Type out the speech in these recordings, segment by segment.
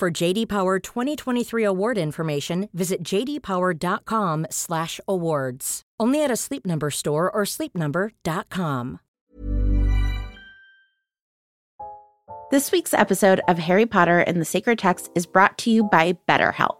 For JD Power 2023 award information, visit jdpower.com/awards. Only at a Sleep Number store or sleepnumber.com. This week's episode of Harry Potter and the Sacred Text is brought to you by BetterHelp.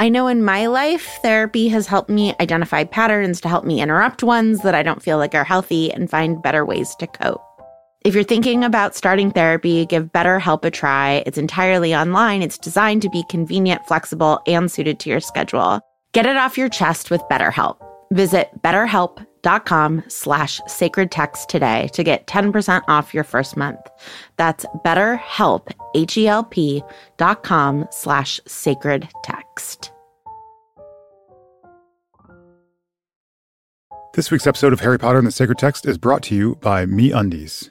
I know in my life, therapy has helped me identify patterns to help me interrupt ones that I don't feel like are healthy and find better ways to cope. If you're thinking about starting therapy, give BetterHelp a try. It's entirely online. It's designed to be convenient, flexible, and suited to your schedule. Get it off your chest with BetterHelp. Visit betterhelp.com slash sacred text today to get 10% off your first month. That's betterhelp, H-E-L-P dot com slash sacred text. This week's episode of Harry Potter and the Sacred Text is brought to you by Me Undies.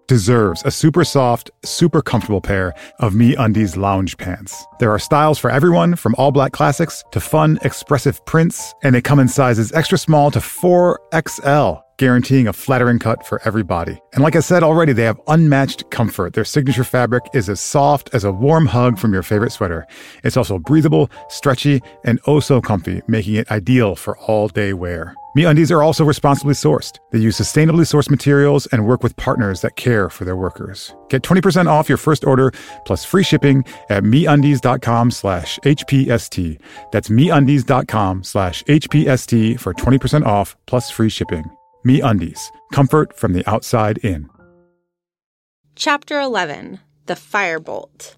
deserves a super soft, super comfortable pair of Me Undies lounge pants. There are styles for everyone, from all black classics to fun, expressive prints, and they come in sizes extra small to 4XL guaranteeing a flattering cut for every body. And like I said already, they have unmatched comfort. Their signature fabric is as soft as a warm hug from your favorite sweater. It's also breathable, stretchy, and oh so comfy, making it ideal for all day wear. MeUndies are also responsibly sourced. They use sustainably sourced materials and work with partners that care for their workers. Get 20% off your first order plus free shipping at MeUndies.com slash HPST. That's MeUndies.com slash HPST for 20% off plus free shipping. Me Undies, comfort from the outside in. Chapter 11 The Firebolt.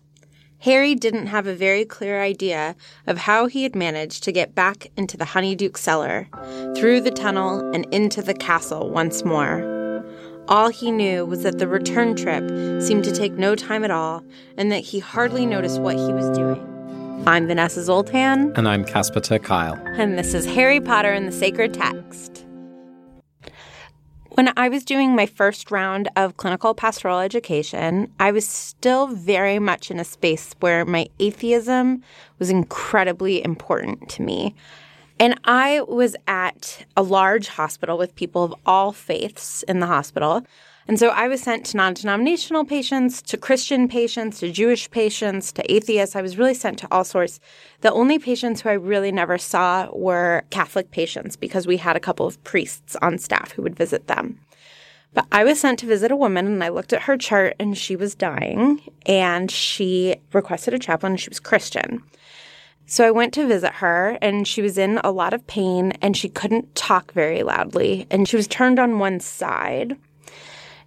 Harry didn't have a very clear idea of how he had managed to get back into the Honeyduke cellar, through the tunnel, and into the castle once more. All he knew was that the return trip seemed to take no time at all, and that he hardly noticed what he was doing. I'm Vanessa Zoltan. And I'm Casper ter Kuile. And this is Harry Potter and the Sacred Text. When I was doing my first round of clinical pastoral education, I was still very much in a space where my atheism was incredibly important to me. And I was at a large hospital with people of all faiths in the hospital. And so I was sent to non denominational patients, to Christian patients, to Jewish patients, to atheists. I was really sent to all sorts. The only patients who I really never saw were Catholic patients because we had a couple of priests on staff who would visit them. But I was sent to visit a woman and I looked at her chart and she was dying and she requested a chaplain and she was Christian. So I went to visit her and she was in a lot of pain and she couldn't talk very loudly and she was turned on one side.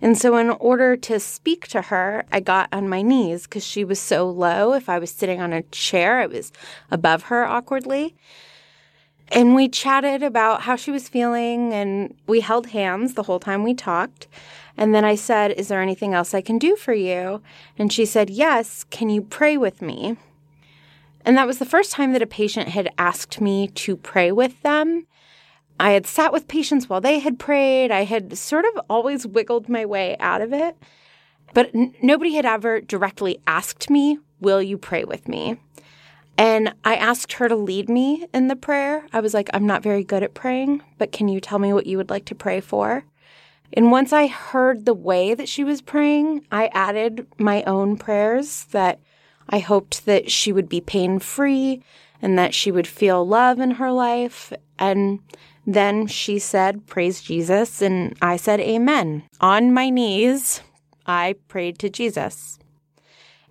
And so, in order to speak to her, I got on my knees because she was so low. If I was sitting on a chair, I was above her awkwardly. And we chatted about how she was feeling, and we held hands the whole time we talked. And then I said, Is there anything else I can do for you? And she said, Yes. Can you pray with me? And that was the first time that a patient had asked me to pray with them. I had sat with patients while they had prayed. I had sort of always wiggled my way out of it. But n- nobody had ever directly asked me, Will you pray with me? And I asked her to lead me in the prayer. I was like, I'm not very good at praying, but can you tell me what you would like to pray for? And once I heard the way that she was praying, I added my own prayers that I hoped that she would be pain free and that she would feel love in her life. And then she said, Praise Jesus. And I said, Amen. On my knees, I prayed to Jesus.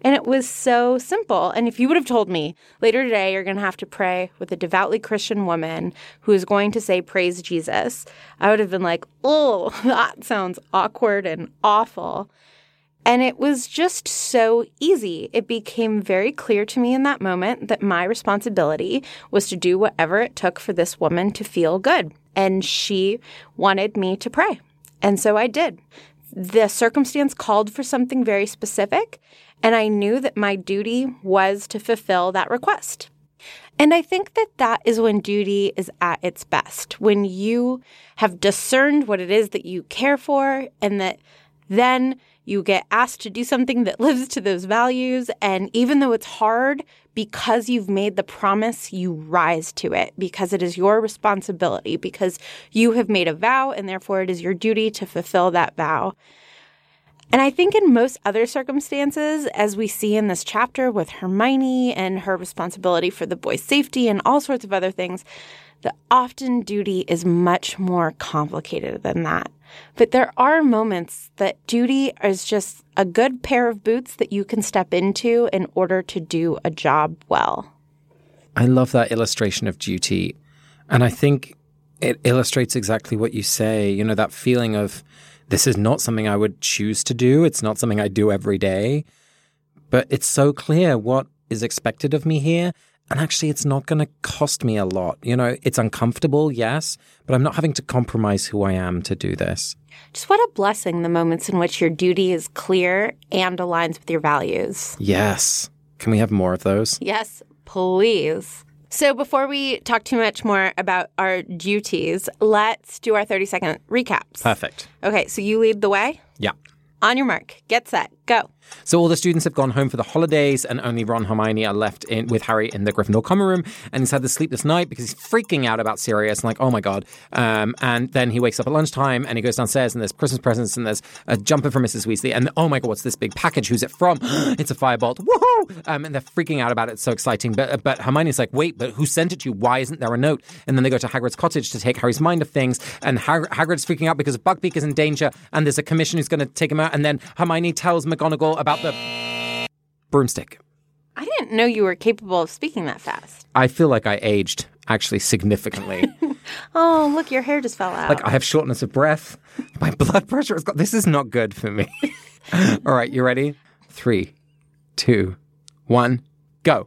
And it was so simple. And if you would have told me later today, you're going to have to pray with a devoutly Christian woman who is going to say, Praise Jesus, I would have been like, Oh, that sounds awkward and awful. And it was just so easy. It became very clear to me in that moment that my responsibility was to do whatever it took for this woman to feel good. And she wanted me to pray. And so I did. The circumstance called for something very specific, and I knew that my duty was to fulfill that request. And I think that that is when duty is at its best, when you have discerned what it is that you care for, and that then you get asked to do something that lives to those values. And even though it's hard, because you've made the promise, you rise to it because it is your responsibility, because you have made a vow, and therefore it is your duty to fulfill that vow. And I think in most other circumstances, as we see in this chapter with Hermione and her responsibility for the boy's safety and all sorts of other things, the often duty is much more complicated than that. But there are moments that duty is just a good pair of boots that you can step into in order to do a job well. I love that illustration of duty. And I think it illustrates exactly what you say. You know, that feeling of this is not something I would choose to do. It's not something I do every day. But it's so clear what is expected of me here. And actually, it's not going to cost me a lot. You know, it's uncomfortable, yes, but I'm not having to compromise who I am to do this. Just what a blessing the moments in which your duty is clear and aligns with your values. Yes. Can we have more of those? Yes, please. So, before we talk too much more about our duties, let's do our 30 second recaps. Perfect. Okay, so you lead the way. Yeah. On your mark, get set, go. So all the students have gone home for the holidays, and only Ron and Hermione are left in with Harry in the Gryffindor common room. And he's had the sleepless night because he's freaking out about Sirius and like, oh my god. Um, and then he wakes up at lunchtime and he goes downstairs and there's Christmas presents and there's a jumper from Mrs. Weasley. And oh my god, what's this big package? Who's it from? it's a firebolt. Woohoo! Um, and they're freaking out about it. It's so exciting. But but Hermione's like, wait, but who sent it to you? Why isn't there a note? And then they go to Hagrid's cottage to take Harry's mind of things. And Hag- Hagrid's freaking out because Buckbeak is in danger and there's a commission who's going to take him out. And then Hermione tells McGonagall about the broomstick. I didn't know you were capable of speaking that fast. I feel like I aged actually significantly. Oh, look, your hair just fell out. like I have shortness of breath. My blood pressure has got. This is not good for me. All right, you ready? Three, two, one, go.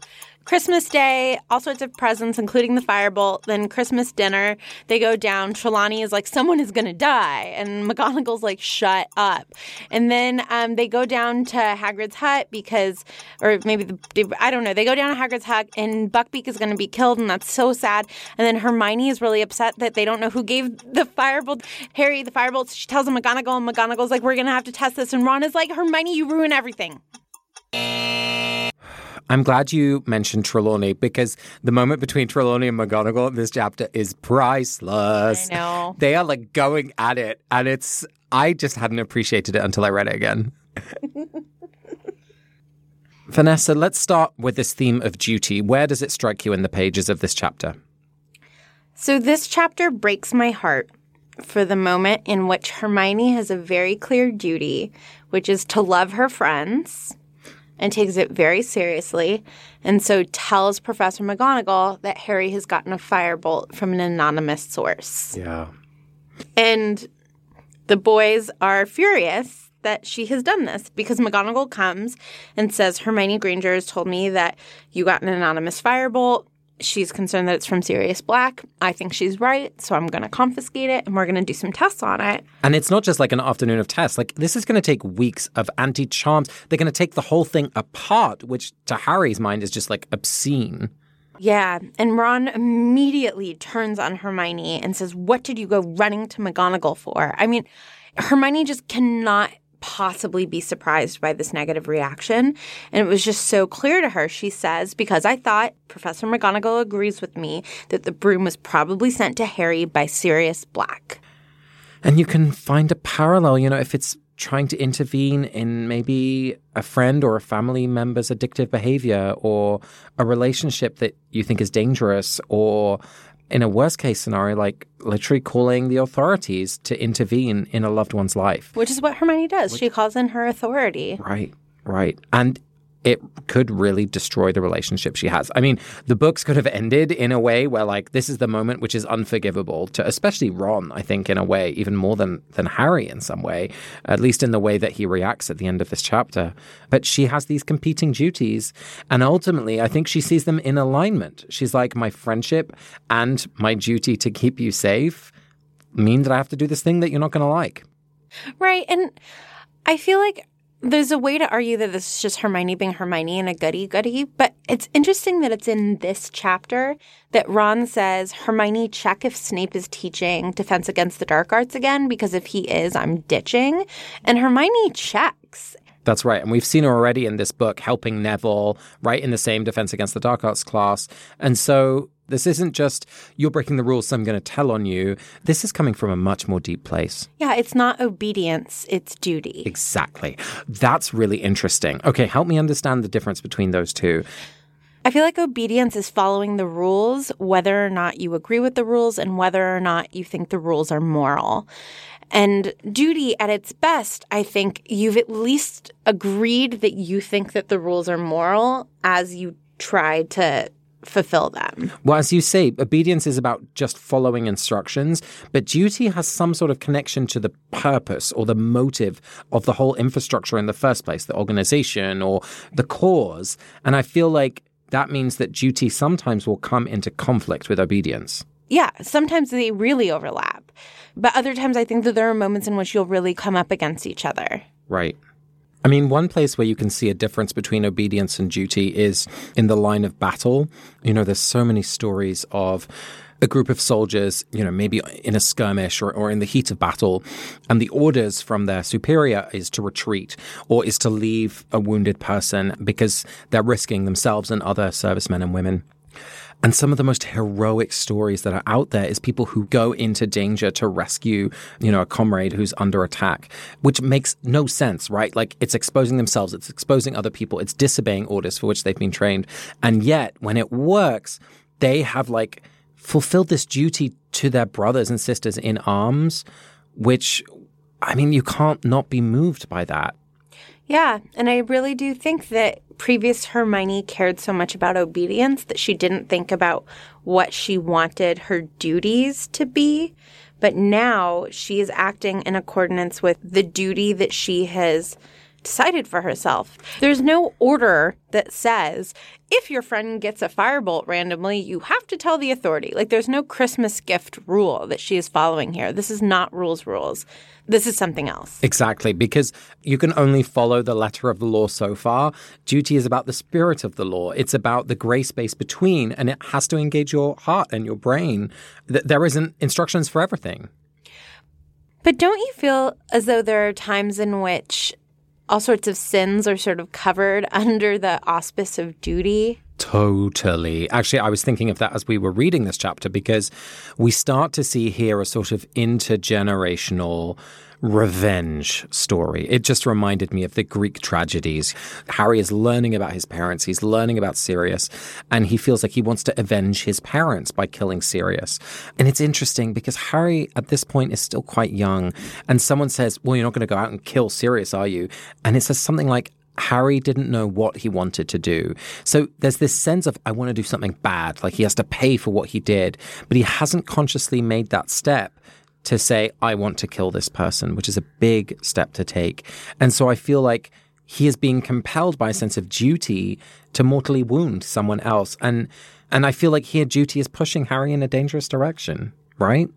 Christmas Day, all sorts of presents, including the firebolt. Then Christmas dinner, they go down. Trelawney is like, someone is going to die. And McGonagall's like, shut up. And then um, they go down to Hagrid's hut because, or maybe, the, I don't know, they go down to Hagrid's hut and Buckbeak is going to be killed. And that's so sad. And then Hermione is really upset that they don't know who gave the firebolt, Harry, the firebolt. She tells him McGonagall, and McGonagall's like, we're going to have to test this. And Ron is like, Hermione, you ruin everything. I'm glad you mentioned Trelawney because the moment between Trelawney and McGonagall in this chapter is priceless. I know. They are like going at it, and it's. I just hadn't appreciated it until I read it again. Vanessa, let's start with this theme of duty. Where does it strike you in the pages of this chapter? So this chapter breaks my heart for the moment in which Hermione has a very clear duty, which is to love her friends and takes it very seriously, and so tells Professor McGonagall that Harry has gotten a firebolt from an anonymous source. Yeah. And the boys are furious that she has done this because McGonagall comes and says, Hermione Granger has told me that you got an anonymous firebolt. She's concerned that it's from Sirius Black. I think she's right, so I'm going to confiscate it and we're going to do some tests on it. And it's not just like an afternoon of tests. Like this is going to take weeks of anti charms. They're going to take the whole thing apart, which to Harry's mind is just like obscene. Yeah, and Ron immediately turns on Hermione and says, What did you go running to McGonagall for? I mean, Hermione just cannot possibly be surprised by this negative reaction. And it was just so clear to her. She says, Because I thought Professor McGonagall agrees with me that the broom was probably sent to Harry by Sirius Black. And you can find a parallel, you know, if it's trying to intervene in maybe a friend or a family member's addictive behavior or a relationship that you think is dangerous or in a worst case scenario like literally calling the authorities to intervene in a loved one's life. Which is what hermione does. She calls in her authority. Right right. And it could really destroy the relationship she has. I mean, the books could have ended in a way where like this is the moment which is unforgivable to especially Ron, I think in a way, even more than than Harry in some way, at least in the way that he reacts at the end of this chapter. But she has these competing duties and ultimately I think she sees them in alignment. She's like my friendship and my duty to keep you safe mean that I have to do this thing that you're not going to like. Right. And I feel like there's a way to argue that this is just Hermione being Hermione and a goody goody, but it's interesting that it's in this chapter that Ron says, Hermione, check if Snape is teaching Defense Against the Dark Arts again, because if he is, I'm ditching. And Hermione checks. That's right. And we've seen her already in this book helping Neville, right in the same Defense Against the Dark Arts class. And so this isn't just you're breaking the rules, so I'm going to tell on you. This is coming from a much more deep place. Yeah, it's not obedience, it's duty. Exactly. That's really interesting. Okay, help me understand the difference between those two. I feel like obedience is following the rules, whether or not you agree with the rules and whether or not you think the rules are moral. And duty at its best, I think you've at least agreed that you think that the rules are moral as you try to fulfill them. Well, as you say, obedience is about just following instructions, but duty has some sort of connection to the purpose or the motive of the whole infrastructure in the first place, the organization or the cause. And I feel like that means that duty sometimes will come into conflict with obedience. Yeah, sometimes they really overlap. But other times I think that there are moments in which you'll really come up against each other. Right. I mean, one place where you can see a difference between obedience and duty is in the line of battle. You know, there's so many stories of a group of soldiers, you know, maybe in a skirmish or, or in the heat of battle, and the orders from their superior is to retreat or is to leave a wounded person because they're risking themselves and other servicemen and women. And some of the most heroic stories that are out there is people who go into danger to rescue, you know, a comrade who's under attack, which makes no sense, right? Like it's exposing themselves, it's exposing other people, it's disobeying orders for which they've been trained. And yet, when it works, they have like fulfilled this duty to their brothers and sisters in arms, which, I mean, you can't not be moved by that. Yeah, and I really do think that previous Hermione cared so much about obedience that she didn't think about what she wanted her duties to be. But now she is acting in accordance with the duty that she has decided for herself. There's no order that says if your friend gets a firebolt randomly, you have to tell the authority. Like there's no Christmas gift rule that she is following here. This is not rules rules. This is something else. Exactly, because you can only follow the letter of the law so far. Duty is about the spirit of the law. It's about the gray space between, and it has to engage your heart and your brain. There isn't instructions for everything. But don't you feel as though there are times in which all sorts of sins are sort of covered under the auspice of duty. Totally. Actually, I was thinking of that as we were reading this chapter because we start to see here a sort of intergenerational revenge story. It just reminded me of the Greek tragedies. Harry is learning about his parents, he's learning about Sirius, and he feels like he wants to avenge his parents by killing Sirius. And it's interesting because Harry at this point is still quite young, and someone says, Well, you're not going to go out and kill Sirius, are you? And it says something like, Harry didn't know what he wanted to do. So there's this sense of, I want to do something bad, like he has to pay for what he did, but he hasn't consciously made that step to say, I want to kill this person, which is a big step to take. And so I feel like he is being compelled by a sense of duty to mortally wound someone else. And and I feel like here duty is pushing Harry in a dangerous direction, right?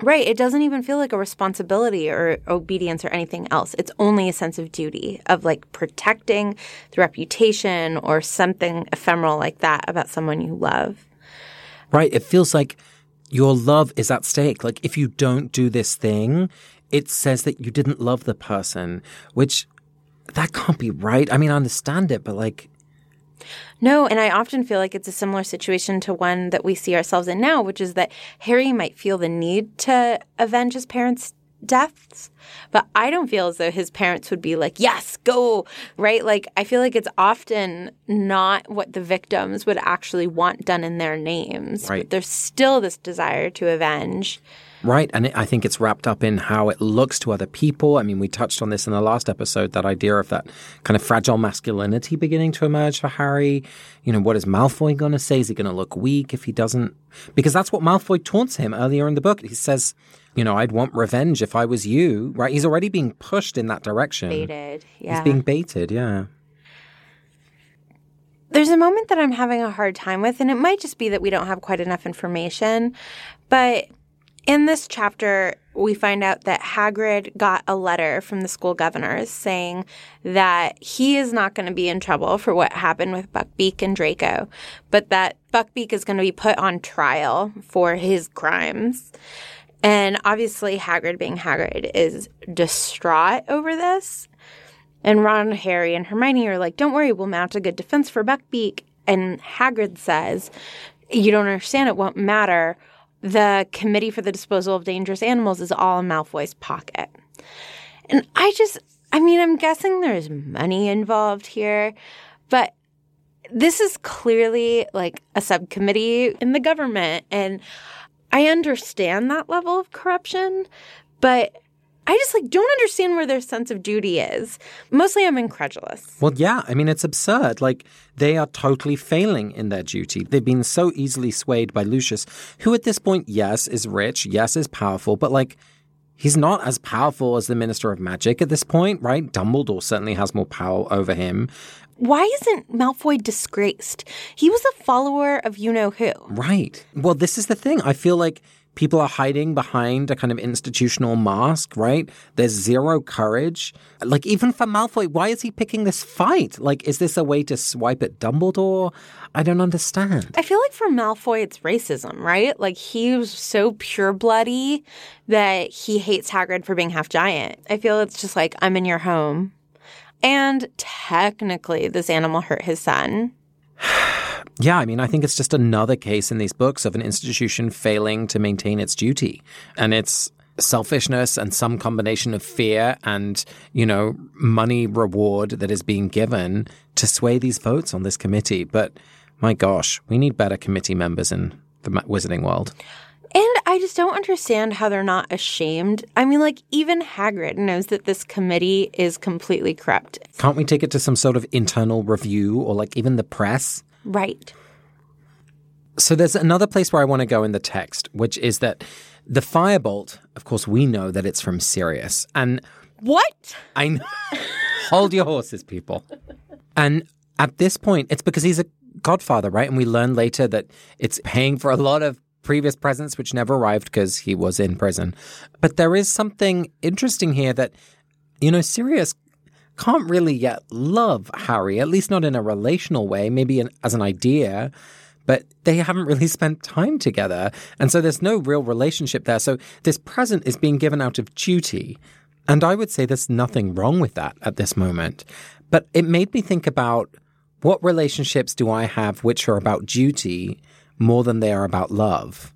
Right. It doesn't even feel like a responsibility or obedience or anything else. It's only a sense of duty, of like protecting the reputation or something ephemeral like that about someone you love. Right. It feels like your love is at stake. Like if you don't do this thing, it says that you didn't love the person, which that can't be right. I mean, I understand it, but like No, and I often feel like it's a similar situation to one that we see ourselves in now, which is that Harry might feel the need to avenge his parents' deaths, but I don't feel as though his parents would be like, yes, go, right? Like, I feel like it's often not what the victims would actually want done in their names. Right. But there's still this desire to avenge. Right. And it, I think it's wrapped up in how it looks to other people. I mean, we touched on this in the last episode that idea of that kind of fragile masculinity beginning to emerge for Harry. You know, what is Malfoy going to say? Is he going to look weak if he doesn't? Because that's what Malfoy taunts him earlier in the book. He says, you know, I'd want revenge if I was you, right? He's already being pushed in that direction. Baited. Yeah. He's being baited, yeah. There's a moment that I'm having a hard time with, and it might just be that we don't have quite enough information. But in this chapter, we find out that Hagrid got a letter from the school governors saying that he is not going to be in trouble for what happened with Buckbeak and Draco, but that Buckbeak is going to be put on trial for his crimes. And obviously, Hagrid, being Hagrid, is distraught over this. And Ron, Harry, and Hermione are like, don't worry, we'll mount a good defense for Buckbeak. And Hagrid says, you don't understand, it won't matter. The Committee for the Disposal of Dangerous Animals is all in Malfoy's pocket. And I just, I mean, I'm guessing there's money involved here, but this is clearly like a subcommittee in the government. And I understand that level of corruption, but I just like don't understand where their sense of duty is. Mostly I'm incredulous. Well, yeah, I mean, it's absurd. Like, they are totally failing in their duty. They've been so easily swayed by Lucius, who at this point, yes, is rich, yes, is powerful, but like, he's not as powerful as the Minister of Magic at this point, right? Dumbledore certainly has more power over him. Why isn't Malfoy disgraced? He was a follower of you know who. Right. Well, this is the thing. I feel like people are hiding behind a kind of institutional mask, right? There's zero courage. Like, even for Malfoy, why is he picking this fight? Like, is this a way to swipe at Dumbledore? I don't understand. I feel like for Malfoy, it's racism, right? Like, he was so pure bloody that he hates Hagrid for being half giant. I feel it's just like, I'm in your home. And technically, this animal hurt his son. Yeah, I mean, I think it's just another case in these books of an institution failing to maintain its duty. And it's selfishness and some combination of fear and, you know, money reward that is being given to sway these votes on this committee. But my gosh, we need better committee members in the wizarding world. And I just don't understand how they're not ashamed. I mean, like, even Hagrid knows that this committee is completely corrupt. Can't we take it to some sort of internal review or like even the press? Right. So there's another place where I want to go in the text, which is that the firebolt, of course, we know that it's from Sirius. And what? I know. Hold your horses, people. And at this point, it's because he's a godfather, right? And we learn later that it's paying for a lot of previous presents which never arrived because he was in prison. But there is something interesting here that, you know, Sirius can't really yet love Harry, at least not in a relational way, maybe an, as an idea, but they haven't really spent time together. And so there's no real relationship there. So this present is being given out of duty. And I would say there's nothing wrong with that at this moment. But it made me think about what relationships do I have which are about duty more than they are about love?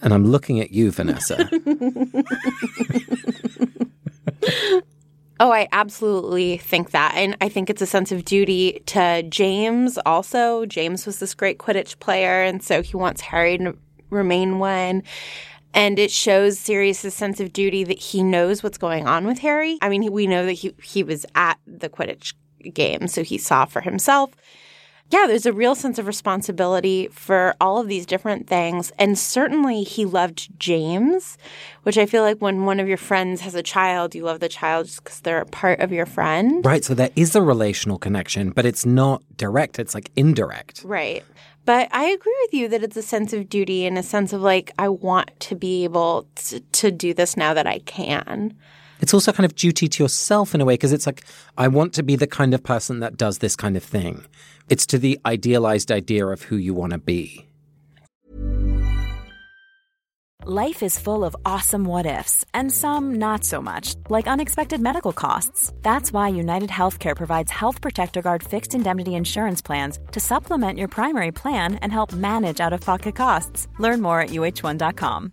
And I'm looking at you, Vanessa. Oh, I absolutely think that. And I think it's a sense of duty to James also. James was this great Quidditch player, and so he wants Harry to remain one. And it shows Sirius's sense of duty that he knows what's going on with Harry. I mean, we know that he, he was at the Quidditch game, so he saw for himself yeah, there's a real sense of responsibility for all of these different things. And certainly he loved James, which I feel like when one of your friends has a child, you love the child just because they're a part of your friend. Right. So there is a relational connection, but it's not direct, it's like indirect. Right. But I agree with you that it's a sense of duty and a sense of like, I want to be able to, to do this now that I can. It's also kind of duty to yourself in a way because it's like, I want to be the kind of person that does this kind of thing. It's to the idealized idea of who you want to be. Life is full of awesome what ifs, and some not so much, like unexpected medical costs. That's why United Healthcare provides Health Protector Guard fixed indemnity insurance plans to supplement your primary plan and help manage out of pocket costs. Learn more at uh1.com.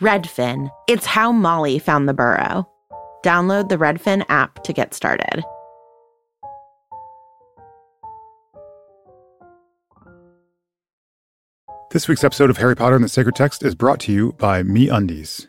Redfin. It's how Molly found the burrow. Download the Redfin app to get started. This week's episode of Harry Potter and the Sacred Text is brought to you by Me Undies.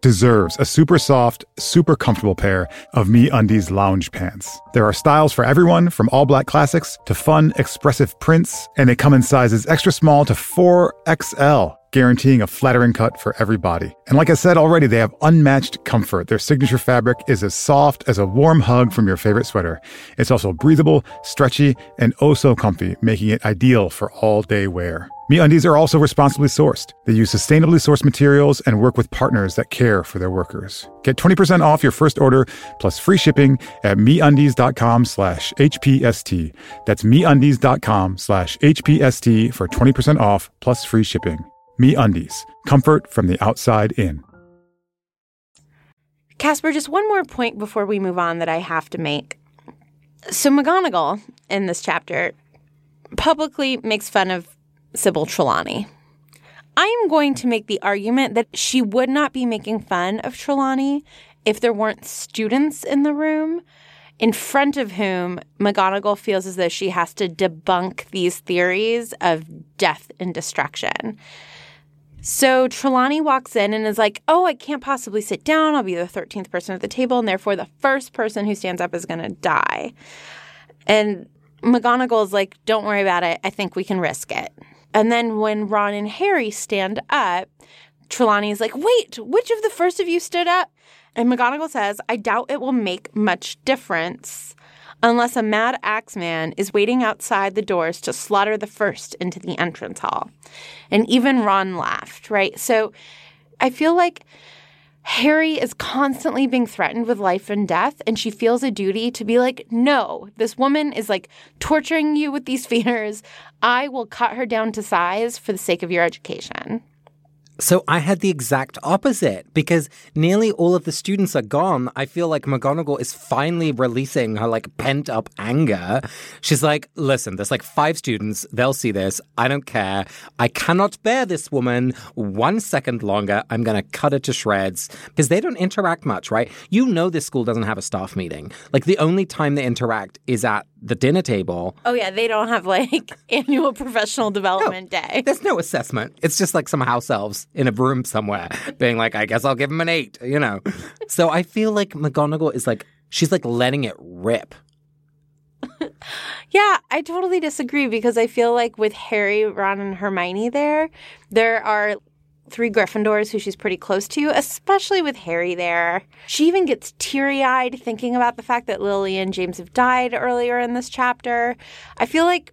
deserves a super soft, super comfortable pair of Me Undies lounge pants. There are styles for everyone, from all black classics to fun, expressive prints, and they come in sizes extra small to 4XL guaranteeing a flattering cut for every body. And like I said already, they have unmatched comfort. Their signature fabric is as soft as a warm hug from your favorite sweater. It's also breathable, stretchy, and oh so comfy, making it ideal for all day wear. MeUndies are also responsibly sourced. They use sustainably sourced materials and work with partners that care for their workers. Get 20% off your first order plus free shipping at MeUndies.com slash HPST. That's MeUndies.com slash HPST for 20% off plus free shipping. Me Undies, comfort from the outside in. Casper, just one more point before we move on that I have to make. So, McGonagall in this chapter publicly makes fun of Sybil Trelawney. I am going to make the argument that she would not be making fun of Trelawney if there weren't students in the room in front of whom McGonagall feels as though she has to debunk these theories of death and destruction. So Trelawney walks in and is like, Oh, I can't possibly sit down. I'll be the 13th person at the table. And therefore, the first person who stands up is going to die. And McGonagall is like, Don't worry about it. I think we can risk it. And then when Ron and Harry stand up, Trelawney is like, Wait, which of the first of you stood up? And McGonagall says, I doubt it will make much difference unless a mad axeman is waiting outside the doors to slaughter the first into the entrance hall. And even Ron laughed, right? So I feel like Harry is constantly being threatened with life and death, and she feels a duty to be like, no, this woman is like torturing you with these fears. I will cut her down to size for the sake of your education. So I had the exact opposite because nearly all of the students are gone. I feel like McGonagall is finally releasing her like pent up anger. She's like, listen, there's like five students. They'll see this. I don't care. I cannot bear this woman one second longer. I'm going to cut her to shreds because they don't interact much, right? You know, this school doesn't have a staff meeting. Like the only time they interact is at the dinner table. Oh, yeah. They don't have like annual professional development no, day. There's no assessment. It's just like some house elves in a room somewhere being like, I guess I'll give him an eight, you know? so I feel like McGonagall is like, she's like letting it rip. yeah, I totally disagree because I feel like with Harry, Ron, and Hermione there, there are three Gryffindors who she's pretty close to, especially with Harry there. She even gets teary eyed thinking about the fact that Lily and James have died earlier in this chapter. I feel like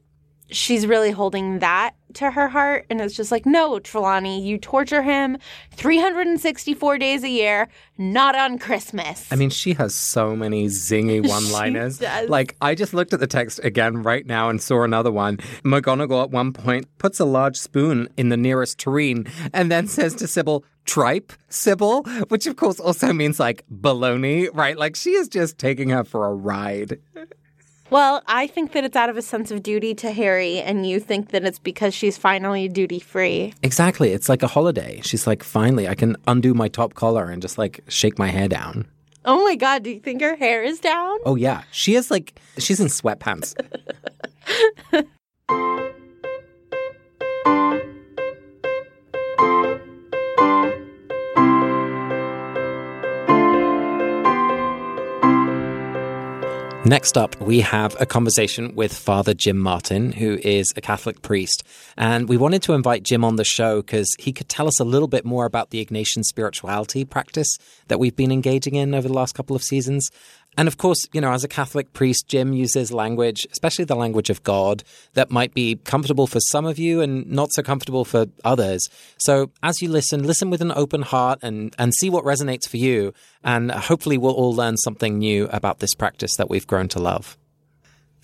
she's really holding that to her heart and is just like, no, Trelawney, you torture him 364 days a year, not on Christmas. I mean, she has so many zingy one liners. Like, I just looked at the text again right now and saw another one. McGonagall at one point puts a large spoon in the nearest tureen and then says to Sybil, tripe, Sybil, which of course also means like baloney, right? Like, she is just taking her for a ride. well, I think that it's out of a sense of duty to Harry, and you think that it's because she's finally duty free. Exactly. It's like a holiday. She's like, finally, I can undo my top collar and just like shake my hair down. Oh my God, do you think her hair is down? Oh, yeah. She is like, she's in sweatpants. Next up, we have a conversation with Father Jim Martin, who is a Catholic priest. And we wanted to invite Jim on the show because he could tell us a little bit more about the Ignatian spirituality practice that we've been engaging in over the last couple of seasons. And of course, you know, as a Catholic priest, Jim uses language, especially the language of God, that might be comfortable for some of you and not so comfortable for others. So as you listen, listen with an open heart and, and see what resonates for you. And hopefully we'll all learn something new about this practice that we've grown to love.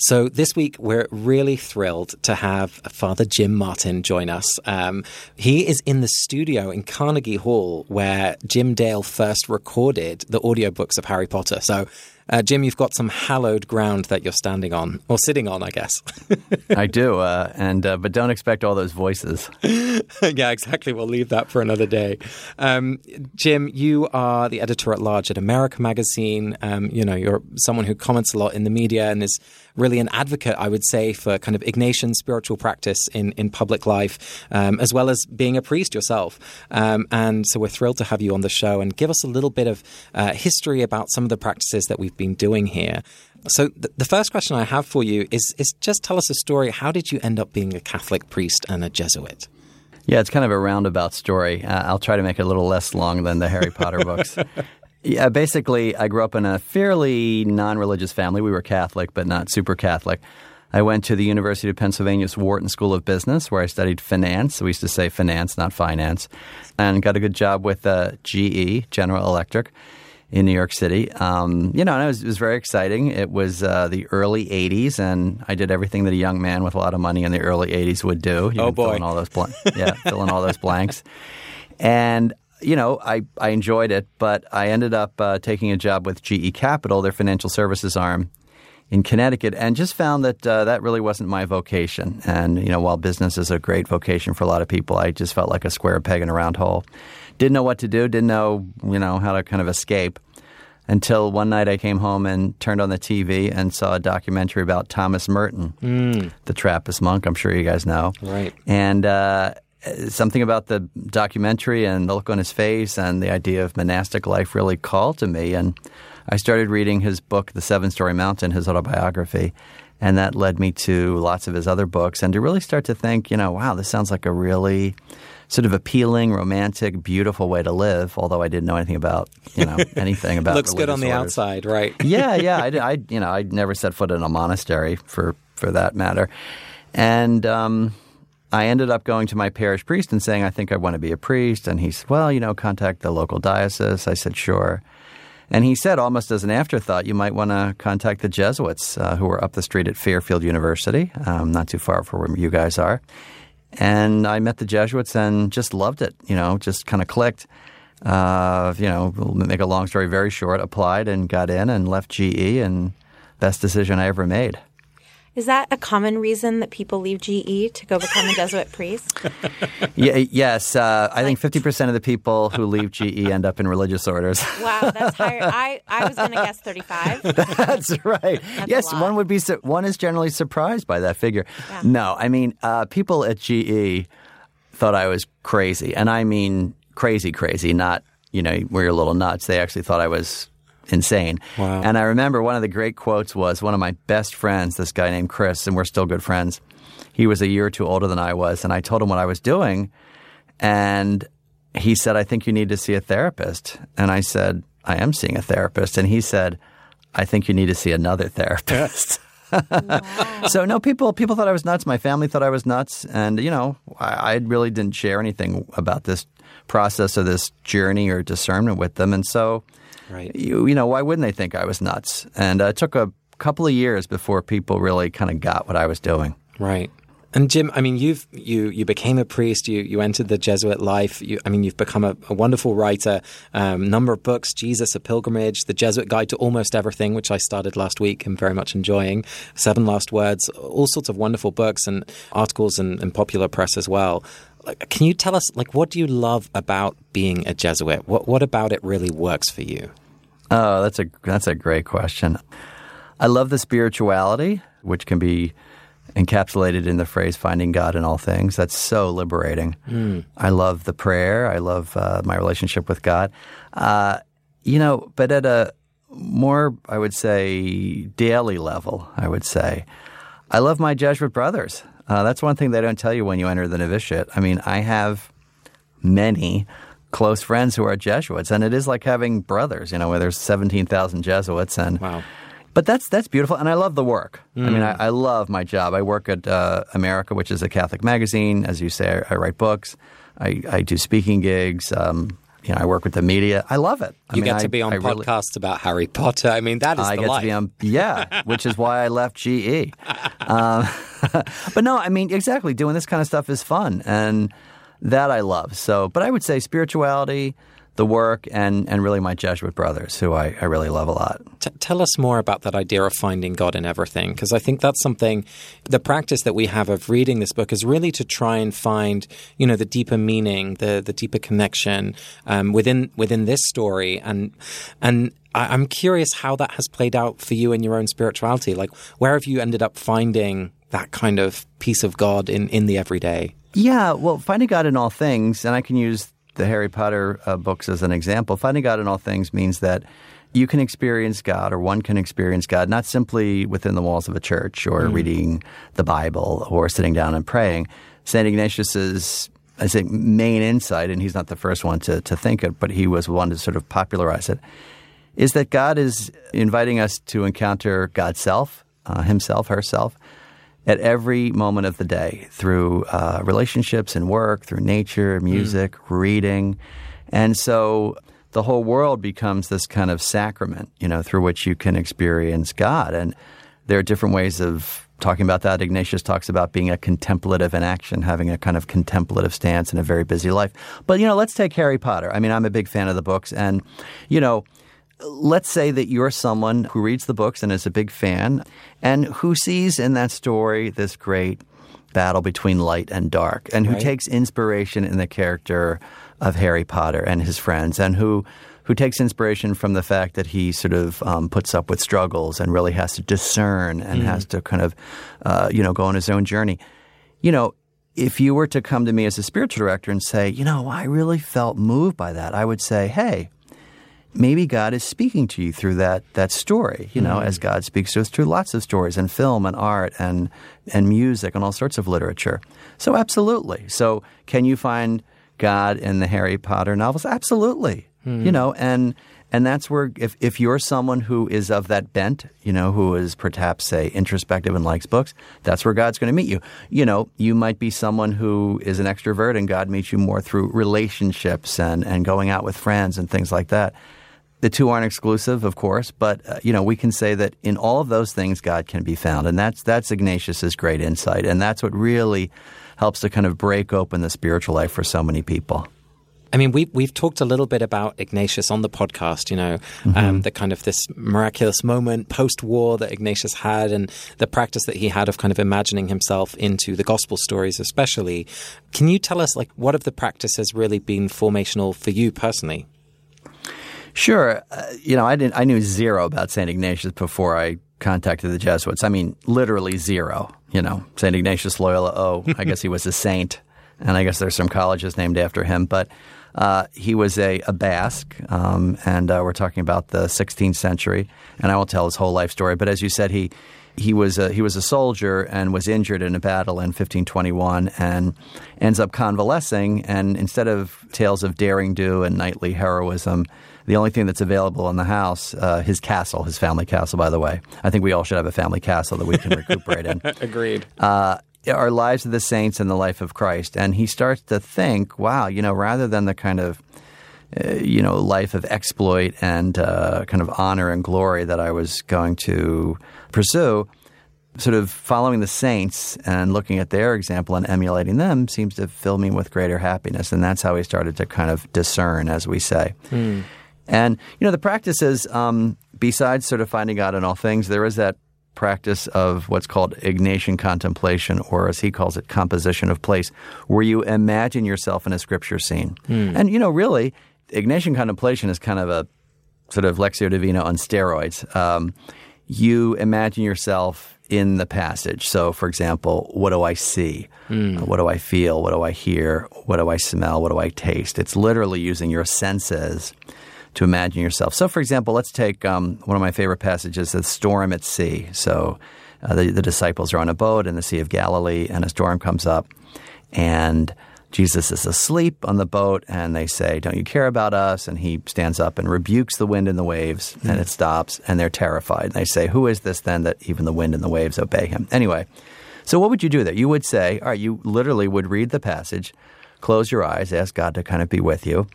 So this week we're really thrilled to have Father Jim Martin join us. Um, he is in the studio in Carnegie Hall where Jim Dale first recorded the audiobooks of Harry Potter. So uh, Jim, you've got some hallowed ground that you're standing on, or sitting on, I guess. I do, uh, and uh, but don't expect all those voices. yeah, exactly. We'll leave that for another day. Um, Jim, you are the editor at large at America Magazine. Um, you know, you're someone who comments a lot in the media and is really an advocate, I would say, for kind of Ignatian spiritual practice in, in public life, um, as well as being a priest yourself. Um, and so we're thrilled to have you on the show and give us a little bit of uh, history about some of the practices that we've been doing here. So th- the first question I have for you is is just tell us a story. How did you end up being a Catholic priest and a Jesuit? Yeah, it's kind of a roundabout story. Uh, I'll try to make it a little less long than the Harry Potter books. Yeah, basically, I grew up in a fairly non religious family. We were Catholic, but not super Catholic. I went to the University of Pennsylvania's Wharton School of Business, where I studied finance. We used to say finance, not finance, and got a good job with uh, GE, General Electric, in New York City. Um, you know, and it was, it was very exciting. It was uh, the early '80s, and I did everything that a young man with a lot of money in the early '80s would do. You Oh, can fill boy. in all those blanks. yeah, fill in all those blanks. And you know, I, I enjoyed it, but I ended up uh, taking a job with GE Capital, their financial services arm in Connecticut, and just found that uh, that really wasn't my vocation. And you know, while business is a great vocation for a lot of people, I just felt like a square peg in a round hole. Didn't know what to do. Didn't know you know how to kind of escape. Until one night I came home and turned on the TV and saw a documentary about Thomas Merton, the Trappist monk. I'm sure you guys know. Right. And uh, something about the documentary and the look on his face and the idea of monastic life really called to me. And I started reading his book, The Seven Storey Mountain, his autobiography. And that led me to lots of his other books and to really start to think, you know, wow, this sounds like a really sort of appealing, romantic, beautiful way to live. Although I didn't know anything about, you know, anything about Looks good on the orders outside, right? yeah, yeah. I, I, you know, I never set foot in a monastery for for that matter, and um, I ended up going to my parish priest and saying, I think I want to be a priest. And he said, Well, you know, contact the local diocese. I said, Sure. And he said, almost as an afterthought, you might want to contact the Jesuits uh, who are up the street at Fairfield University, um, not too far from where you guys are. And I met the Jesuits and just loved it, you know, just kind of clicked. Uh, you know, we'll make a long story very short, applied and got in and left GE and best decision I ever made. Is that a common reason that people leave GE to go become a Jesuit priest? Yeah, yes, uh, I think 50% of the people who leave GE end up in religious orders. Wow, that's higher. I, I was going to guess 35. That's right. yes, one would be one is generally surprised by that figure. No, I mean, uh, people at GE thought I was crazy, and I mean crazy, crazy, not you know where you're a little nuts. They actually thought I was insane. Wow. And I remember one of the great quotes was one of my best friends, this guy named Chris, and we're still good friends. He was a year or two older than I was, and I told him what I was doing, and he said, I think you need to see a therapist. And I said, I am seeing a therapist. And he said, I think you need to see another therapist. so no, people people thought I was nuts. My family thought I was nuts, and you know, I, I really didn't share anything about this process or this journey or discernment with them, and so. Right. You, you know, why wouldn't they think I was nuts? And uh, it took a couple of years before people really kind of got what I was doing. Right. And Jim, I mean, you've you you became a priest. You you entered the Jesuit life. You, I mean, you've become a, a wonderful writer. Um, number of books: Jesus, a Pilgrimage, The Jesuit Guide to Almost Everything, which I started last week and very much enjoying. Seven Last Words, all sorts of wonderful books and articles and, and popular press as well. Can you tell us, like, what do you love about being a Jesuit? What what about it really works for you? Oh, that's a that's a great question. I love the spirituality, which can be encapsulated in the phrase "finding God in all things." That's so liberating. Mm. I love the prayer. I love uh, my relationship with God. Uh, you know, but at a more, I would say, daily level, I would say, I love my Jesuit brothers. Uh, that's one thing they don't tell you when you enter the novitiate. I mean, I have many close friends who are Jesuits, and it is like having brothers. You know, where there's seventeen thousand Jesuits, and wow. But that's that's beautiful, and I love the work. Mm. I mean, I, I, love my job. I work at uh, America, which is a Catholic magazine. As you say, I, I write books. I, I, do speaking gigs. Um, you know, I work with the media. I love it. You mean, get to be on podcasts really, about Harry Potter. I mean, that is I the get life. to be on, yeah, which is why I left GE. um, but no, I mean, exactly. Doing this kind of stuff is fun, and that I love. So, but I would say spirituality, the work, and, and really my Jesuit brothers, who I, I really love a lot. T- tell us more about that idea of finding God in everything, because I think that's something, the practice that we have of reading this book is really to try and find, you know, the deeper meaning, the the deeper connection um, within within this story, and and I, I'm curious how that has played out for you in your own spirituality. Like, where have you ended up finding that kind of piece of God in in the everyday? Yeah, well, finding God in all things, and I can use the Harry Potter uh, books as an example. Finding God in all things means that you can experience God, or one can experience God, not simply within the walls of a church or mm. reading the Bible or sitting down and praying. St. Ignatius's I think main insight, and he's not the first one to, to think it, but he was one to sort of popularize it, is that God is inviting us to encounter God's self, uh, himself, herself, at every moment of the day through uh, relationships and work, through nature, music, mm. reading. And so the whole world becomes this kind of sacrament, you know, through which you can experience God. And there are different ways of talking about that. Ignatius talks about being a contemplative in action, having a kind of contemplative stance in a very busy life. But, you know, let's take Harry Potter. I mean, I'm a big fan of the books. And, you know, let's say that you're someone who reads the books and is a big fan and who sees in that story this great battle between light and dark and who right. takes inspiration in the character of Harry Potter and his friends and who who takes inspiration from the fact that he sort of um, puts up with struggles and really has to discern and mm. has to kind of uh, you know go on his own journey. You know, if you were to come to me as a spiritual director and say, you know, I really felt moved by that, I would say, hey, maybe God is speaking to you through that that story, you know, mm-hmm. as God speaks to us through lots of stories and film and art and and music and all sorts of literature. So absolutely. So can you find God in the Harry Potter novels? Absolutely. Mm-hmm. You know, and and that's where if if you're someone who is of that bent, you know, who is perhaps say introspective and likes books, that's where God's going to meet you. You know, you might be someone who is an extrovert and God meets you more through relationships and and going out with friends and things like that. The two aren't exclusive, of course, but uh, you know we can say that in all of those things God can be found, and that's that's Ignatius's great insight, and that's what really helps to kind of break open the spiritual life for so many people. I mean, we've we've talked a little bit about Ignatius on the podcast. You know, mm-hmm. um, the kind of this miraculous moment post-war that Ignatius had, and the practice that he had of kind of imagining himself into the gospel stories, especially. Can you tell us, like, what of the practice has really been formational for you personally? Sure. Uh, you know, I didn't. I knew zero about Saint Ignatius before I contacted the Jesuits. I mean, literally zero. You know, Saint Ignatius Loyola. Oh, I guess he was a saint, and I guess there's some colleges named after him. But uh, he was a, a Basque, um, and uh, we're talking about the 16th century. And I won't tell his whole life story, but as you said, he he was a, he was a soldier and was injured in a battle in 1521 and ends up convalescing. And instead of tales of daring do and knightly heroism, the only thing that's available in the house, uh, his castle, his family castle, by the way. I think we all should have a family castle that we can recuperate in. Agreed. Uh, our lives of the saints and the life of Christ. And he starts to think, wow, you know, rather than the kind of uh, you know, life of exploit and uh, kind of honor and glory that I was going to pursue, sort of following the saints and looking at their example and emulating them seems to fill me with greater happiness. And that's how we started to kind of discern, as we say. Hmm. And, you know, the practice is, um, besides sort of finding God in all things, there is that practice of what's called Ignatian contemplation, or as he calls it, composition of place, where you imagine yourself in a scripture scene. And, you know, really, Ignatian contemplation is kind of a sort of Lectio Divina on steroids. Um, you imagine yourself in the passage. So, for example, what do I see? Uh, what do I feel? What do I hear? What do I smell? What do I taste? It's literally using your senses to imagine yourself. So, for example, let's take um, one of my favorite passages, the storm at sea. So, uh, the, the disciples are on a boat in the Sea of Galilee, and a storm comes up, and Jesus is asleep on the boat, and they say, Don't you care about us? And he stands up and rebukes the wind and the waves, and it stops, and they're terrified. And they say, Who is this then that even the wind and the waves obey him? Anyway, so what would you do there? You would say, All right, you literally would read the passage, close your eyes, ask God to kind of be with you,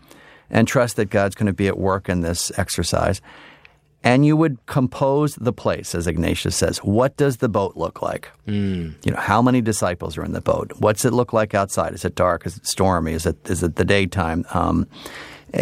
and trust that God's going to be at work in this exercise. And you would compose the place, as Ignatius says. What does the boat look like? You know, how many disciples are in the boat? What's it look like outside? Is it dark? Is it stormy? Is it is it the daytime? Um,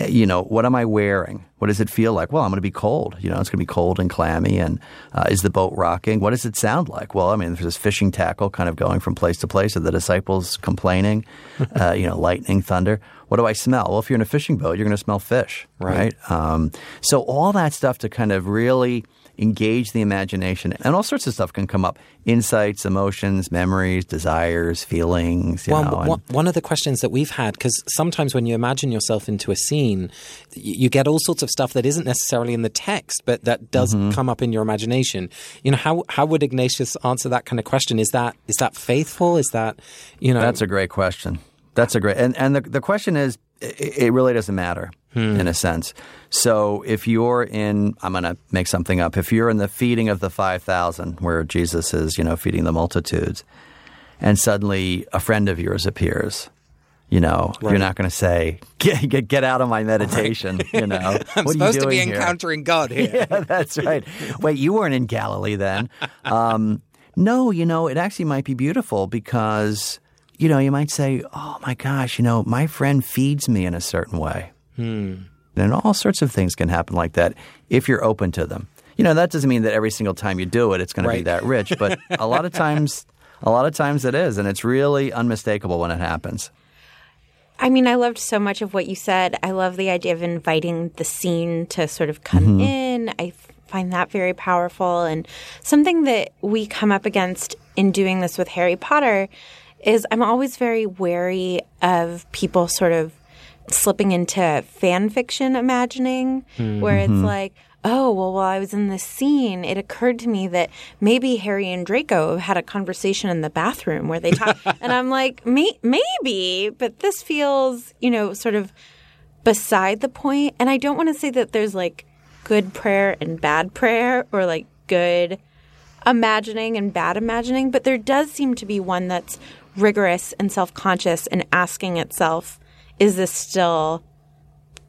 you know, what am I wearing? What does it feel like? Well, I'm going to be cold. You know, it's going to be cold and clammy. And uh, is the boat rocking? What does it sound like? Well, I mean, there's this fishing tackle kind of going from place to place. Are the disciples complaining? uh, you know, lightning, thunder. What do I smell? Well, if you're in a fishing boat, you're going to smell fish, right? Um, so all that stuff to kind of really engage the imagination, and all sorts of stuff can come up: insights, emotions, memories, desires, feelings. You Well, know, one- one of the questions that we've had, because sometimes when you imagine yourself into a scene, you get all sorts of stuff that isn't necessarily in the text, but that does Mm-hmm. come up in your imagination. You know, how how would Ignatius answer that kind of question? Is that is that faithful? Is that you know? That's a great question. That's a great and and the the question is it, it really doesn't matter in a sense. So if you're in I'm going to make something up. If you're in the feeding of the 5000 where Jesus is, you know, feeding the multitudes and suddenly a friend of yours appears, you know, you're not going to say get, get get out of my meditation, you know. I'm What are you supposed to be doing here? encountering God here. yeah, that's right. Wait, you weren't in Galilee then. Um, no, you know, it actually might be beautiful because, you know, you might say, oh my gosh, you know, my friend feeds me in a certain way. Hmm. And all sorts of things can happen like that if you're open to them. You know, that doesn't mean that every single time you do it, it's going to be that rich, but a lot of times, a lot of times it is, and it's really unmistakable when it happens. I mean, I loved so much of what you said. I love the idea of inviting the scene to sort of come mm-hmm. in. I find that very powerful. And something that we come up against in doing this with Harry Potter is I'm always very wary of people sort of slipping into fan fiction imagining, where it's mm-hmm. like, oh, well, while I was in this scene, it occurred to me that maybe Harry and Draco had a conversation in the bathroom where they talk. and I'm like, May- maybe, but this feels, you know, sort of beside the point. And I don't want to say that there's like good prayer and bad prayer or like good imagining and bad imagining, but there does seem to be one that's rigorous and self conscious and asking itself, is this still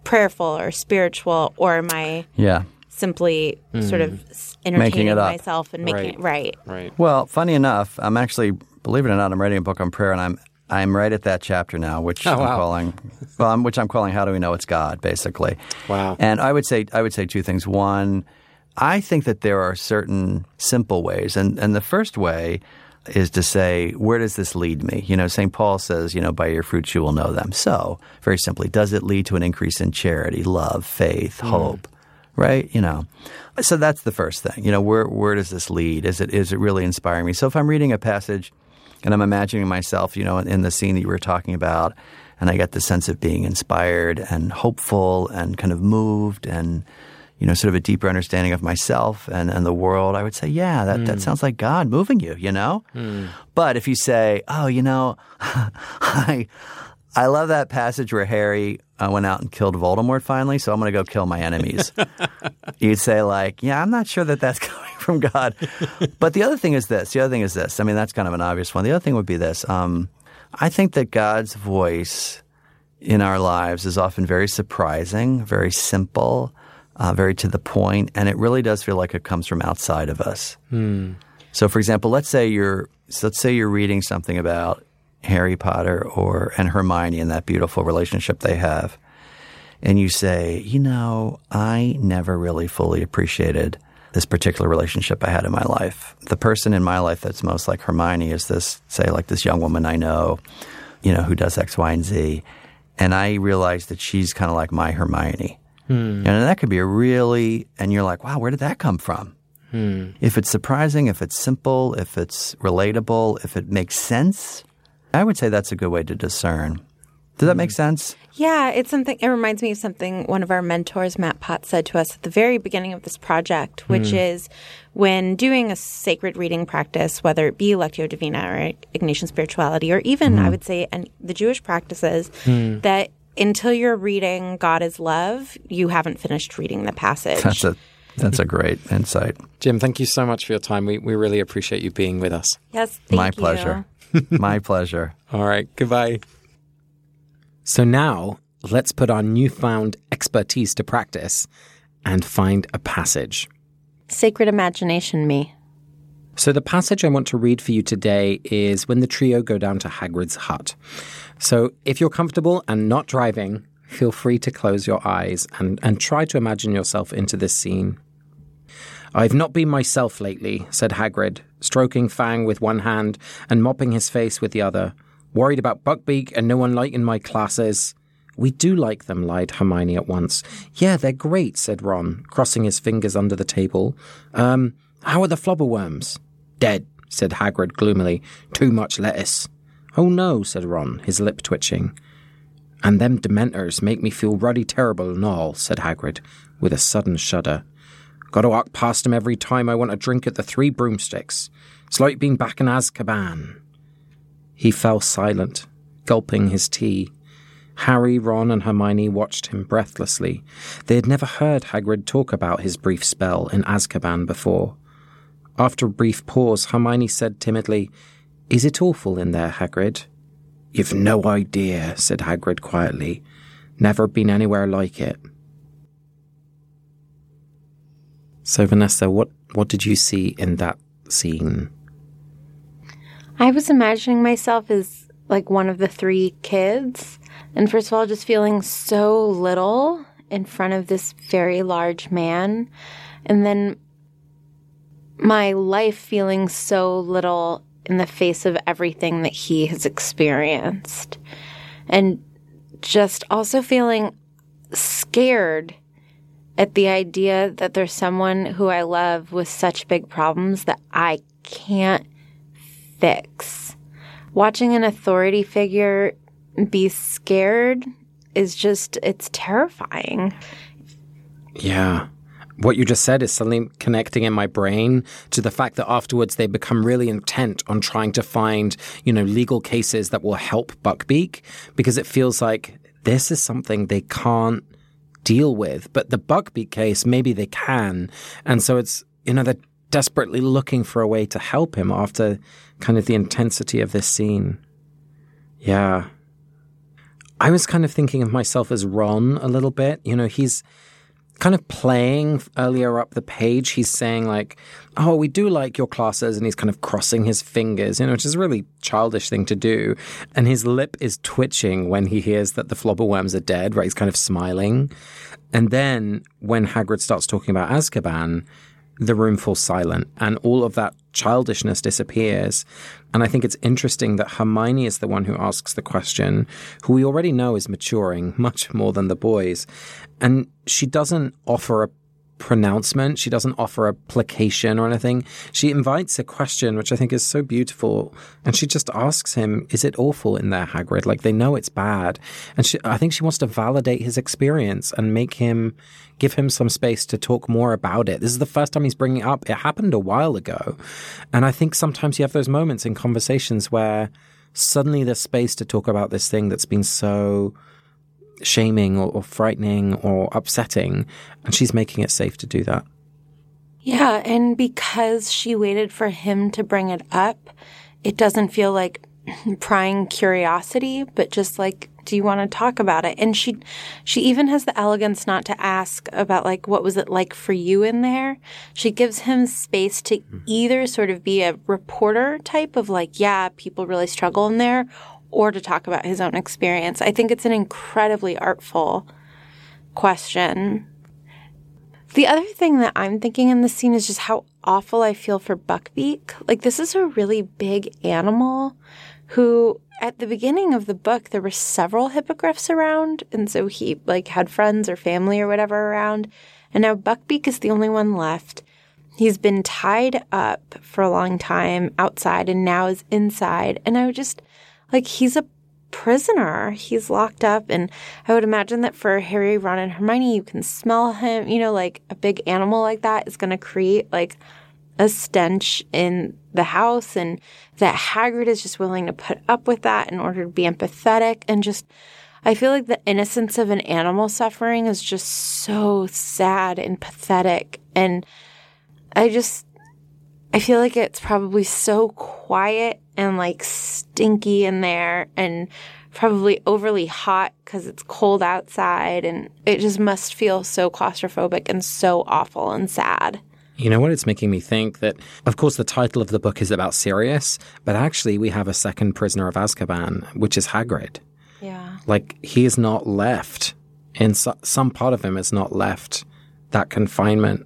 prayerful or spiritual or am I Yeah. simply sort of mm. s- entertaining it myself and making Right. it right? Right. Well, funny enough, I'm actually, believe it or not, I'm writing a book on prayer, and I'm I'm right at that chapter now, which Oh, I'm wow. calling, well, I'm, which I'm calling "How Do We Know It's God?" Basically. Wow. And I would say I would say two things. One, I think that there are certain simple ways, and and the first way is to say, where does this lead me? You know, St. Paul says, you know, by your fruits you will know them. So, very simply, does it lead to an increase in charity, love, faith, hmm. hope? Right? You know. So that's the first thing. You know, where where does this lead? Is it is it really inspiring me? So if I'm reading a passage and I'm imagining myself, you know, in, in the scene that you were talking about, and I get the sense of being inspired and hopeful and kind of moved and you know, sort of a deeper understanding of myself and, and the world, I would say, yeah, that, that sounds like God moving you, you know? But if you say, oh, you know, I, I love that passage where Harry uh, went out and killed Voldemort finally, so I'm going to go kill my enemies. You'd say, like, yeah, I'm not sure that that's coming from God. but the other thing is this. The other thing is this. I mean, that's kind of an obvious one. The other thing would be this. Um, I think that God's voice in our lives is often very surprising, very simple, uh, very to the point, and it really does feel like it comes from outside of us. So, for example, let's say you're let's say you're reading something about Harry Potter or and Hermione and that beautiful relationship they have, and you say, you know, I never really fully appreciated this particular relationship I had in my life. The person in my life that's most like Hermione is this, say, like this young woman I know, you know, who does X, Y, and Z, and I realize that she's kind of like my Hermione. Hmm. And that could be a really, and you're like, wow, where did that come from? Hmm. If it's surprising, if it's simple, if it's relatable, if it makes sense, I would say that's a good way to discern. Does that hmm. make sense? Yeah, it's something. It reminds me of something one of our mentors, Matt Potts, said to us at the very beginning of this project, which is when doing a sacred reading practice, whether it be Lectio Divina or Ignatian spirituality, or even I would say and the Jewish practices, that until you're reading God is love, you haven't finished reading the passage. That's a that's a great insight. Jim, thank you so much for your time. We, we really appreciate you being with us. yes, thank My you. pleasure. My pleasure. All right, goodbye. So now let's put our newfound expertise to practice and find a passage. Sacred imagination, me. So the passage I want to read for you today is when the trio go down to Hagrid's hut. So if you're comfortable and not driving, feel free to close your eyes and, and try to imagine yourself into this scene. I've not been myself lately, said Hagrid, stroking Fang with one hand and mopping his face with the other. Worried about Buckbeak and no one liking my classes. We do like them, lied Hermione at once. Yeah, they're great, said Ron, crossing his fingers under the table. Um, how are the flobberworms? Dead, said Hagrid gloomily. Too much lettuce. Oh no, said Ron, his lip twitching. And them dementors make me feel ruddy terrible and all, said Hagrid, with a sudden shudder. Gotta walk past 'em every time I want a drink at the Three Broomsticks. It's like being back in Azkaban. He fell silent, gulping his tea. Harry, Ron, and Hermione watched him breathlessly. They had never heard Hagrid talk about his brief spell in Azkaban before. After a brief pause, Hermione said timidly, Is it awful in there, Hagrid? You've no idea, said Hagrid quietly. Never been anywhere like it. So, Vanessa, what, what did you see in that scene? I was imagining myself as like one of the three kids. And first of all, just feeling so little in front of this very large man. And then my life feeling so little in the face of everything that he has experienced. And just also feeling scared at the idea that there's someone who I love with such big problems that I can't fix. Watching an authority figure be scared is just, it's terrifying. Yeah. What you just said is suddenly connecting in my brain to the fact that afterwards they become really intent on trying to find, you know, legal cases that will help Buckbeak because it feels like this is something they can't deal with. But the Buckbeak case, maybe they can. And so it's, you know, they're desperately looking for a way to help him after kind of the intensity of this scene. Yeah. I was kind of thinking of myself as Ron a little bit. You know, he's kind of playing earlier up the page. He's saying, like, oh, we do like your classes. And he's kind of crossing his fingers, you know, which is a really childish thing to do. And his lip is twitching when he hears that the flobberworms are dead, right? He's kind of smiling. And then when Hagrid starts talking about Azkaban, the room falls silent and all of that childishness disappears. And I think it's interesting that Hermione is the one who asks the question, who we already know is maturing much more than the boys. And she doesn't offer a pronouncement. She doesn't offer a placation or anything. She invites a question, which I think is so beautiful. And she just asks him, Is it awful in there, Hagrid? Like they know it's bad. And she, I think she wants to validate his experience and make him, give him some space to talk more about it. This is the first time he's bringing it up. It happened a while ago. And I think sometimes you have those moments in conversations where suddenly there's space to talk about this thing that's been so shaming or, or frightening or upsetting, and she's making it safe to do that. Yeah, and because she waited for him to bring it up, it doesn't feel like prying curiosity, but just like, do you want to talk about it? And she, she even has the elegance not to ask about like, what was it like for you in there? She gives him space to hmm. either sort of be a reporter type of like, yeah, people really struggle in there, or to talk about his own experience. I think it's an incredibly artful question. The other thing that I'm thinking in this scene is just how awful I feel for Buckbeak. Like, this is a really big animal who, at the beginning of the book, there were several hippogriffs around. And so he, like, had friends or family or whatever around. And now Buckbeak is the only one left. He's been tied up for a long time outside and now is inside. And I would just, like he's a prisoner. He's locked up. And I would imagine that for Harry, Ron, and Hermione, you can smell him. You know, like a big animal like that is going to create like a stench in the house. And that Hagrid is just willing to put up with that in order to be empathetic. And just, I feel like the innocence of an animal suffering is just so sad and pathetic. And I just, I feel like it's probably so quiet and like stinky in there and probably overly hot because it's cold outside and it just must feel so claustrophobic and so awful and sad. You know what? It's making me think that, of course, the title of the book is about Sirius, but actually, we have a second prisoner of Azkaban, which is Hagrid. Yeah. Like, he is not left, in so- some part of him is not left that confinement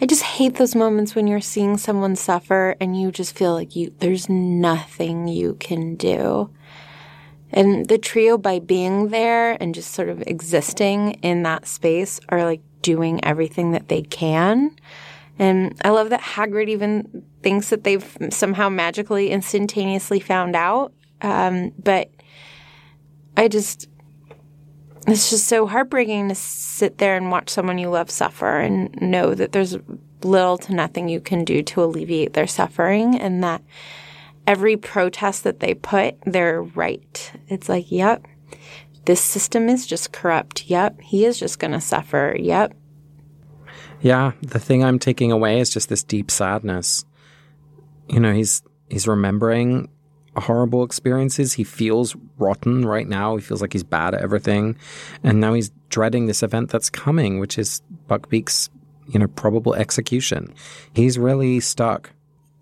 I just hate those moments when you're seeing someone suffer and you just feel like you there's nothing you can do. And the trio by being there and just sort of existing in that space are like doing everything that they can. And I love that Hagrid even thinks that they've somehow magically instantaneously found out. Um, but I just it's just so heartbreaking to sit there and watch someone you love suffer and know that there's little to nothing you can do to alleviate their suffering and that every protest that they put, they're right. It's like, yep, this system is just corrupt. Yep, he is just going to suffer. Yep. Yeah, the thing I'm taking away is just this deep sadness. You know, he's he's remembering horrible experiences. He feels rotten right now. He feels like he's bad at everything. And now he's dreading this event that's coming, which is Buckbeak's, you know, probable execution. He's really stuck.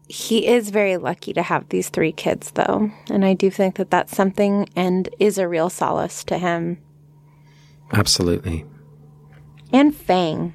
He is very lucky to have these three kids, though. And I do think that that's something and is a real solace to him. Absolutely. And Fang.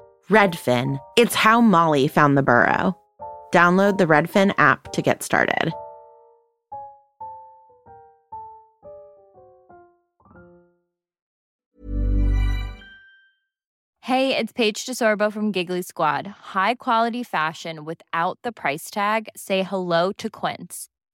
Redfin. It's how Molly found the burrow. Download the Redfin app to get started. Hey, it's Paige DeSorbo from Giggly Squad. High quality fashion without the price tag. Say hello to Quince.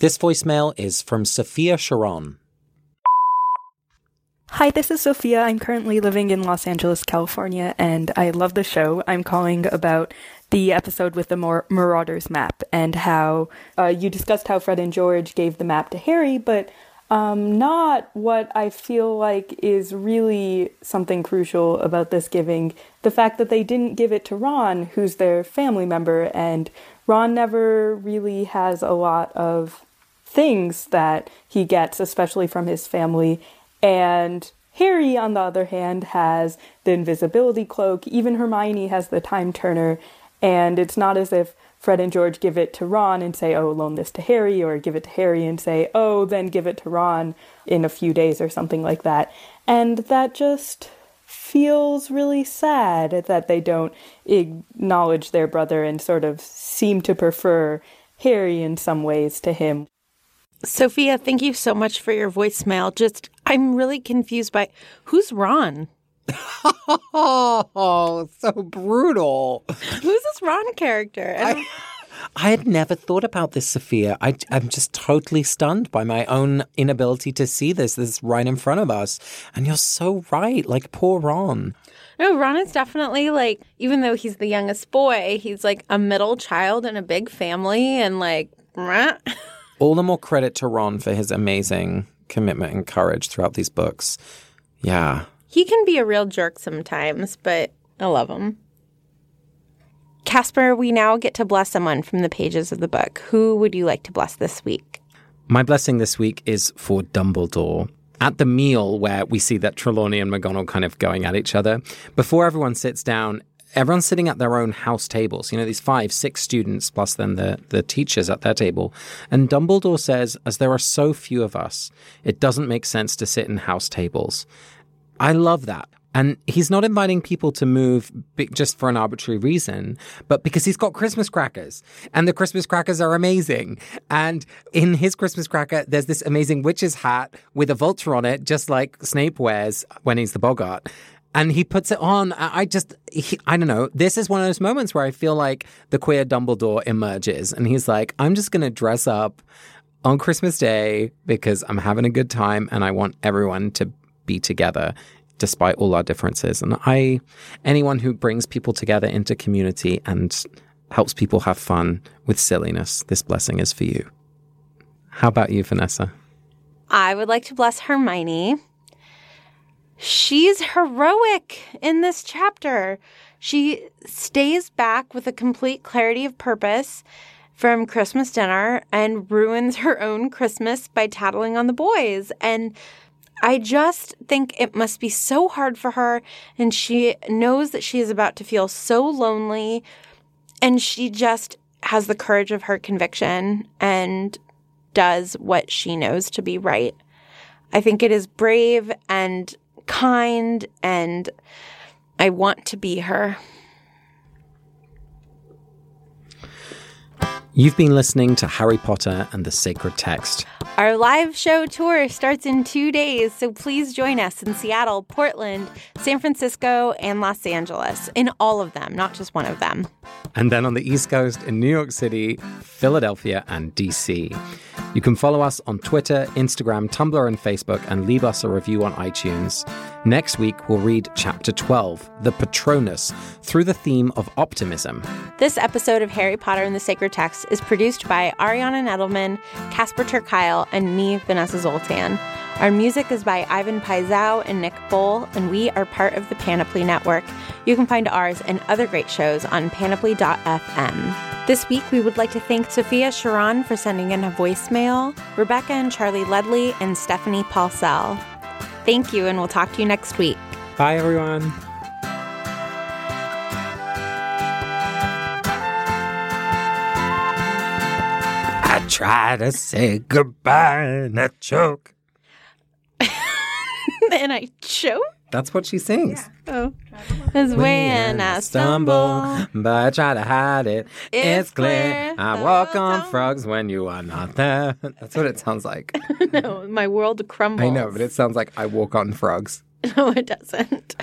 This voicemail is from Sophia Sharon. Hi, this is Sophia. I'm currently living in Los Angeles, California, and I love the show. I'm calling about the episode with the Marauders map and how uh, you discussed how Fred and George gave the map to Harry, but um, not what I feel like is really something crucial about this giving. The fact that they didn't give it to Ron, who's their family member, and Ron never really has a lot of things that he gets, especially from his family. And Harry, on the other hand, has the invisibility cloak. Even Hermione has the time turner. And it's not as if Fred and George give it to Ron and say, oh, loan this to Harry, or give it to Harry and say, oh, then give it to Ron in a few days or something like that. And that just feels really sad that they don't acknowledge their brother and sort of seem to prefer Harry in some ways to him. Sophia, thank you so much for your voicemail. Just, I'm really confused by who's Ron? oh, so brutal. Who's this Ron character? I, I had never thought about this, Sophia. I, am just totally stunned by my own inability to see this. This is right in front of us. And you're so right. Like, poor Ron. No, Ron is definitely like, even though he's the youngest boy, he's like a middle child in a big family and like, all the more credit to Ron for his amazing commitment and courage throughout these books. Yeah, he can be a real jerk sometimes, but I love him. Casper, we now get to bless someone from the pages of the book. Who would you like to bless this week? My blessing this week is for Dumbledore. At the meal where we see that Trelawney and McGonagall kind of going at each other, before everyone sits down, everyone's sitting at their own house tables. You know, these five, six students plus then the, the teachers at their table. And Dumbledore says, as there are so few of us, it doesn't make sense to sit in house tables. I love that. And he's not inviting people to move just for an arbitrary reason, but because he's got Christmas crackers. And the Christmas crackers are amazing. And in his Christmas cracker, there's this amazing witch's hat with a vulture on it, just like Snape wears when he's the Boggart. And he puts it on. I just, he, I don't know. This is one of those moments where I feel like the queer Dumbledore emerges and he's like, I'm just going to dress up on Christmas Day because I'm having a good time and I want everyone to be together despite all our differences. And I, anyone who brings people together into community and helps people have fun with silliness, this blessing is for you. How about you, Vanessa? I would like to bless Hermione. She's heroic in this chapter. She stays back with a complete clarity of purpose from Christmas dinner and ruins her own Christmas by tattling on the boys. And I just think it must be so hard for her. And she knows that she is about to feel so lonely. And she just has the courage of her conviction and does what she knows to be right. I think it is brave and kind, and I want to be her. You've been listening to Harry Potter and the Sacred Text. Our live show tour starts in two days, so please join us in Seattle, Portland, San Francisco, and Los Angeles. In all of them, not just one of them. And then on the East Coast in New York City, Philadelphia, and DC. You can follow us on Twitter, Instagram, Tumblr, and Facebook, and leave us a review on iTunes. Next week, we'll read Chapter 12, The Patronus, through the theme of optimism. This episode of Harry Potter and the Sacred Text is produced by Ariana Nedelman, Casper ter and me, Vanessa Zoltan. Our music is by Ivan Paisau and Nick Bowl, and we are part of the Panoply Network. You can find ours and other great shows on panoply.fm. This week, we would like to thank Sophia Sharon for sending in a voicemail, Rebecca and Charlie Ledley, and Stephanie Paulsell. Thank you, and we'll talk to you next week. Bye, everyone. I try to say goodbye and I choke. and I choke? That's what she sings. Oh. As when I stumble. but I try to hide it. It's, clear. I walk on frogs when you are not there. That's what it sounds like. no, my world crumbles. I know, but it sounds like I walk on frogs. No, it doesn't.